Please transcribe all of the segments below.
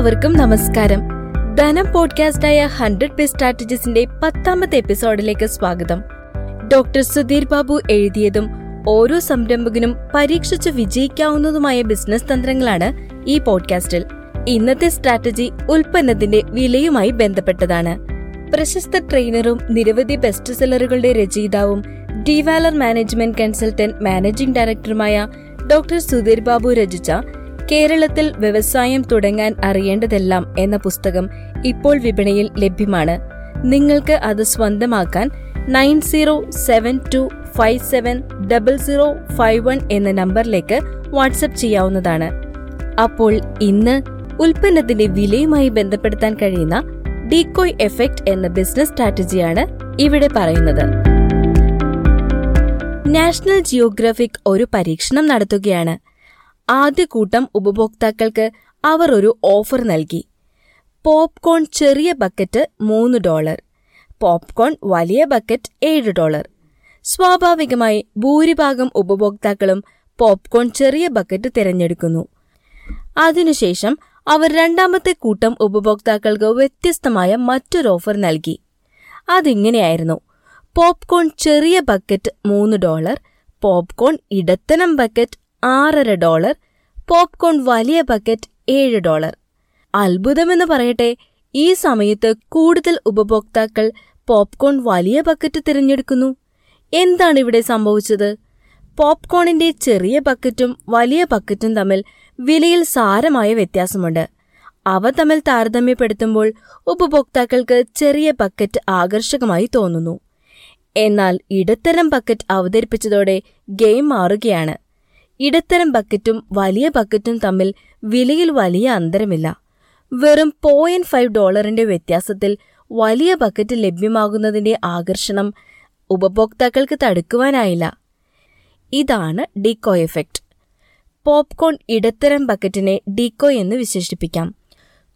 എല്ലാവർക്കും നമസ്കാരം. ധനം പോഡ്കാസ്റ്റായ ഹൺഡ്രഡ് പേ സ്ട്രാറ്റജിസിന്റെ പത്താമത്തെ എപ്പിസോഡിലേക്ക് സ്വാഗതം. ഡോക്ടർ സുധീർ ബാബു എഴുതിയതും ഓരോ സംരംഭകനും പരീക്ഷിച്ച് വിജയിക്കാവുന്നതുമായ ബിസിനസ് തന്ത്രങ്ങളാണ് ഈ പോഡ്കാസ്റ്റിൽ. ഇന്നത്തെ സ്ട്രാറ്റജി ഉൽപ്പന്നത്തിന്റെ വിലയുമായി ബന്ധപ്പെട്ടതാണ്. പ്രശസ്ത ട്രെയിനറും നിരവധി ബെസ്റ്റ് സെല്ലറുകളുടെ രചയിതാവും ഡിവാലർ മാനേജ്മെന്റ് കൺസൾട്ടന്റ് മാനേജിംഗ് ഡയറക്ടറുമായ ഡോക്ടർ സുധീർ ബാബു രചിച്ച കേരളത്തിൽ വ്യവസായം തുടങ്ങാൻ അറിയേണ്ടതെല്ലാം എന്ന പുസ്തകം ഇപ്പോൾ വിപണിയിൽ ലഭ്യമാണ്. നിങ്ങൾക്ക് അത് സ്വന്തമാക്കാൻ nine zero seven two five seven double zero five one എന്ന നമ്പറിലേക്ക് വാട്സപ്പ് ചെയ്യാവുന്നതാണ്. അപ്പോൾ ഇന്ന് ഉൽപ്പന്നത്തിന്റെ വിലയുമായി ബന്ധപ്പെടുത്താൻ കഴിയുന്ന ഡീകോയ് എഫക്റ്റ് എന്ന ബിസിനസ് സ്ട്രാറ്റജിയാണ് ഇവിടെ പറയുന്നത്. നാഷണൽ ജിയോഗ്രാഫിക് ഒരു പരീക്ഷണം നടത്തുകയാണ്. ആദ്യ കൂട്ടം ഉപഭോക്താക്കൾക്ക് അവർ ഒരു ഓഫർ നൽകി. പോപ്കോൺ ചെറിയ ബക്കറ്റ് മൂന്ന് ഡോളർ. പോപ്കോൺ വലിയ ബക്കറ്റ് ഏഴ് ഡോളർ. സ്വാഭാവികമായി ഭൂരിഭാഗം ഉപഭോക്താക്കളും പോപ്കോൺ ചെറിയ ബക്കറ്റ് തിരഞ്ഞെടുക്കുന്നു. അതിനുശേഷം അവർ രണ്ടാമത്തെ കൂട്ടം ഉപഭോക്താക്കൾക്ക് വ്യത്യസ്തമായ മറ്റൊരു ഓഫർ നൽകി. അതിങ്ങനെയായിരുന്നു. പോപ്കോൺ ചെറിയ ബക്കറ്റ് മൂന്ന് ഡോളർ പോപ്കോൺ ഇടത്തനം ബക്കറ്റ് ആറര ഡോളർ പോപ്കോൺ വലിയ ബക്കറ്റ് ഏഴ് ഡോളർ. അത്ഭുതമെന്ന് പറയട്ടെ ഈ സമയത്ത് കൂടുതൽ ഉപഭോക്താക്കൾ പോപ്കോൺ വലിയ ബക്കറ്റ് തിരഞ്ഞെടുക്കുന്നു. എന്താണ് ഇവിടെ സംഭവിച്ചത്? പോപ്കോണിന്റെ ചെറിയ ബക്കറ്റും വലിയ ബക്കറ്റും തമ്മിൽ വിലയിൽ സാരമായ വ്യത്യാസമുണ്ട്. അവ തമ്മിൽ താരതമ്യപ്പെടുത്തുമ്പോൾ ഉപഭോക്താക്കൾക്ക് ചെറിയ ബക്കറ്റ് ആകർഷകമായി തോന്നുന്നു. എന്നാൽ ഇടത്തരം ബക്കറ്റ് അവതരിപ്പിച്ചതോടെ ഗെയിം മാറുകയാണ്. ഇടത്തരം ബക്കറ്റും വലിയ ബക്കറ്റും തമ്മിൽ വിലയിൽ വലിയ അന്തരമില്ല. വെറും പോയിന്റ് ഫൈവ് ഡോളറിന്റെ വ്യത്യാസത്തിൽ വലിയ ബക്കറ്റ് ലഭ്യമാകുന്നതിന്റെ ആകർഷണം ഉപഭോക്താക്കൾക്ക് തടുക്കുവാനായില്ല. ഇതാണ് ഡീക്കോ എഫക്റ്റ് പോപ്കോൺ ഇടത്തരം ബക്കറ്റിനെ ഡീക്കോ എന്ന് വിശേഷിപ്പിക്കാം.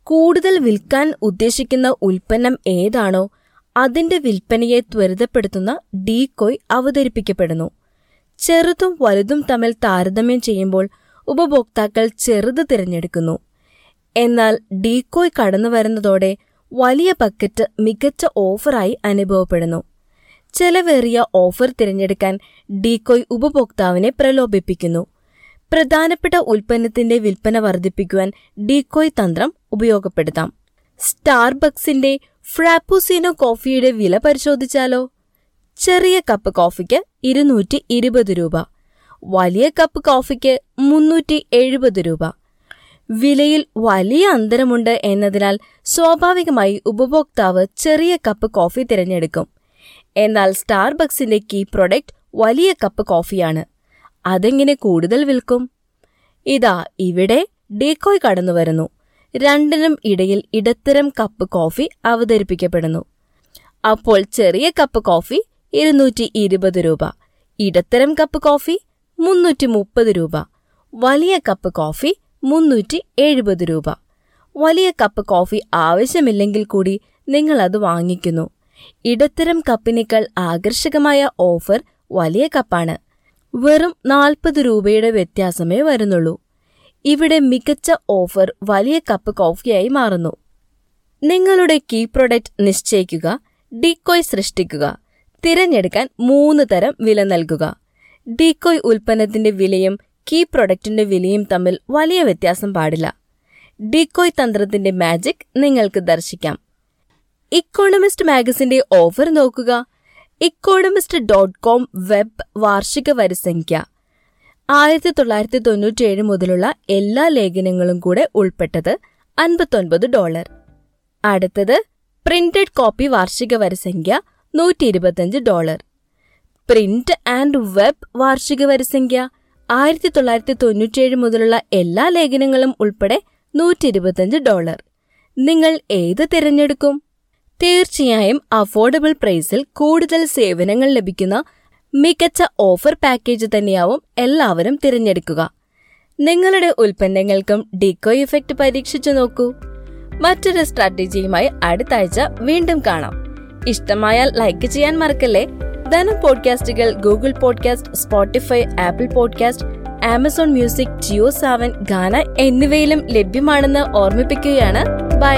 കൂടുതൽ വിൽക്കാൻ ഉദ്ദേശിക്കുന്ന ഉൽപ്പന്നം ഏതാണോ അതിന്റെ വിൽപ്പനയെ ത്വരിതപ്പെടുത്തുന്ന ഡീക്കോയ് അവതരിപ്പിക്കപ്പെടുന്നു. ചെറുതും വലുതും തമ്മിൽ താരതമ്യം ചെയ്യുമ്പോൾ ഉപഭോക്താക്കൾ ചെറുത് തിരഞ്ഞെടുക്കുന്നു. എന്നാൽ ഡീകോയ് കടന്നു വരുന്നതോടെ വലിയ ബക്കറ്റ് മികച്ച ഓഫറായി അനുഭവപ്പെടുന്നു. ചെലവേറിയ ഓഫർ തിരഞ്ഞെടുക്കാൻ ഡീകോയ് ഉപഭോക്താവിനെ പ്രലോഭിപ്പിക്കുന്നു. പ്രധാനപ്പെട്ട ഉൽപ്പന്നത്തിന്റെ വിൽപ്പന വർദ്ധിപ്പിക്കുവാൻ ഡീകോയ് തന്ത്രം ഉപയോഗപ്പെടുത്താം. സ്റ്റാർബക്സിന്റെ ഫ്രാപ്പുസീനോ കോഫിയുടെ വില പരിശോധിച്ചാലോ? ചെറിയ കപ്പ് കോഫിക്ക് ഇരുന്നൂറ്റി ഇരുപത് രൂപ വലിയ കപ്പ് കോഫിക്ക് മുന്നൂറ്റി എഴുപത് രൂപ. വിലയിൽ വലിയ അന്തരമുണ്ട് എന്നതിനാൽ സ്വാഭാവികമായി ഉപഭോക്താവ് ചെറിയ കപ്പ് കോഫി തിരഞ്ഞെടുക്കും. എന്നാൽ സ്റ്റാർബക്സിന്റെ കീ പ്രൊഡക്റ്റ് വലിയ കപ്പ് കോഫിയാണ്. അതെങ്ങനെ കൂടുതൽ വിൽക്കും? ഇതാ ഇവിടെ ഡേക്കോയ് കടന്നുവരുന്നു. രണ്ടിനും ഇടയിൽ ഇടത്തരം കപ്പ് കോഫി അവതരിപ്പിക്കപ്പെടുന്നു. അപ്പോൾ ചെറിയ കപ്പ് കോഫി ഇരുന്നൂറ്റി ഇരുപത് രൂപ. ഇടത്തരം കപ്പ് കോഫി മുന്നൂറ്റി മുപ്പത് രൂപ. വലിയ കപ്പ് കോഫി മുന്നൂറ്റി എഴുപത് രൂപ. വലിയ കപ്പ് കോഫി ആവശ്യമില്ലെങ്കിൽ കൂടി നിങ്ങൾ അത് വാങ്ങിക്കുന്നു. ഇടത്തരം കപ്പിനേക്കാൾ ആകർഷകമായ ഓഫർ വലിയ കപ്പാണ് വെറും നാൽപ്പത് രൂപയുടെ വ്യത്യാസമേ വരുന്നുള്ളൂ. ഇവിടെ മികച്ച ഓഫർ വലിയ കപ്പ് കോഫിയായി മാറുന്നു. നിങ്ങളുടെ കീ പ്രൊഡക്റ്റ് നിശ്ചയിക്കുക ഡിക്കോയ് സൃഷ്ടിക്കുക. തിരഞ്ഞെടുക്കാൻ മൂന്ന് തരം വില നൽകുക. ഡീകോയ് ഉൽപ്പന്നത്തിന്റെ വിലയും കീ പ്രൊഡക്റ്റിന്റെ വിലയും തമ്മിൽ വലിയ വ്യത്യാസം പാടില്ല. ഡീകോയ് തന്ത്രത്തിന്റെ മാജിക് നിങ്ങൾക്ക് ദർശിക്കാം. ഇക്കോണമിസ്റ്റ് മാഗസിന്റെ ഓഫർ നോക്കുക. ഇക്കോണമിസ്റ്റ് ഡോട്ട് കോം വെബ് വാർഷിക വരിസംഖ്യ ആയിരത്തി തൊള്ളായിരത്തി തൊണ്ണൂറ്റിയേഴ് മുതലുള്ള എല്ലാ ലേഖനങ്ങളും കൂടെ ഉൾപ്പെട്ടത് അൻപത്തൊൻപത് ഡോളർ. അടുത്തത് പ്രിന്റഡ് കോപ്പി വാർഷിക വരിസംഖ്യ നൂറ്റി ഇരുപത്തിയഞ്ച് ഡോളർ. പ്രിന്റ് ആൻഡ് വെബ് വാർഷിക വരിസംഖ്യ ആയിരത്തി തൊള്ളായിരത്തി തൊണ്ണൂറ്റിയേഴ് മുതലുള്ള എല്ലാ ലേഖനങ്ങളും ഉൾപ്പെടെ നൂറ്റി ഇരുപത്തിയഞ്ച് ഡോളർ. നിങ്ങൾ ഏത് തിരഞ്ഞെടുക്കും? തീർച്ചയായും അഫോർഡബിൾ പ്രൈസിൽ കൂടുതൽ സേവനങ്ങൾ ലഭിക്കുന്ന മികച്ച ഓഫർ പാക്കേജ് തന്നെയാവും എല്ലാവരും തിരഞ്ഞെടുക്കുക. നിങ്ങളുടെ ഉൽപ്പന്നങ്ങൾക്കും ഡിക്കോ ഇഫക്റ്റ് പരീക്ഷിച്ചു നോക്കൂ. മറ്റൊരു സ്ട്രാറ്റജിയുമായി അടുത്ത ആഴ്ച വീണ്ടും കാണാം. ഇഷ്ടമായാൽ ലൈക്ക് ചെയ്യാൻ മറക്കല്ലേ? ധനം പോഡ്കാസ്റ്റുകൾ Google podcast Spotify Apple podcast Amazon music JioSaavn Gaana എന്നിവയിലും ലഭ്യമാണെന്ന് ഓർമ്മിപ്പിക്കുകയാണ്. ബൈ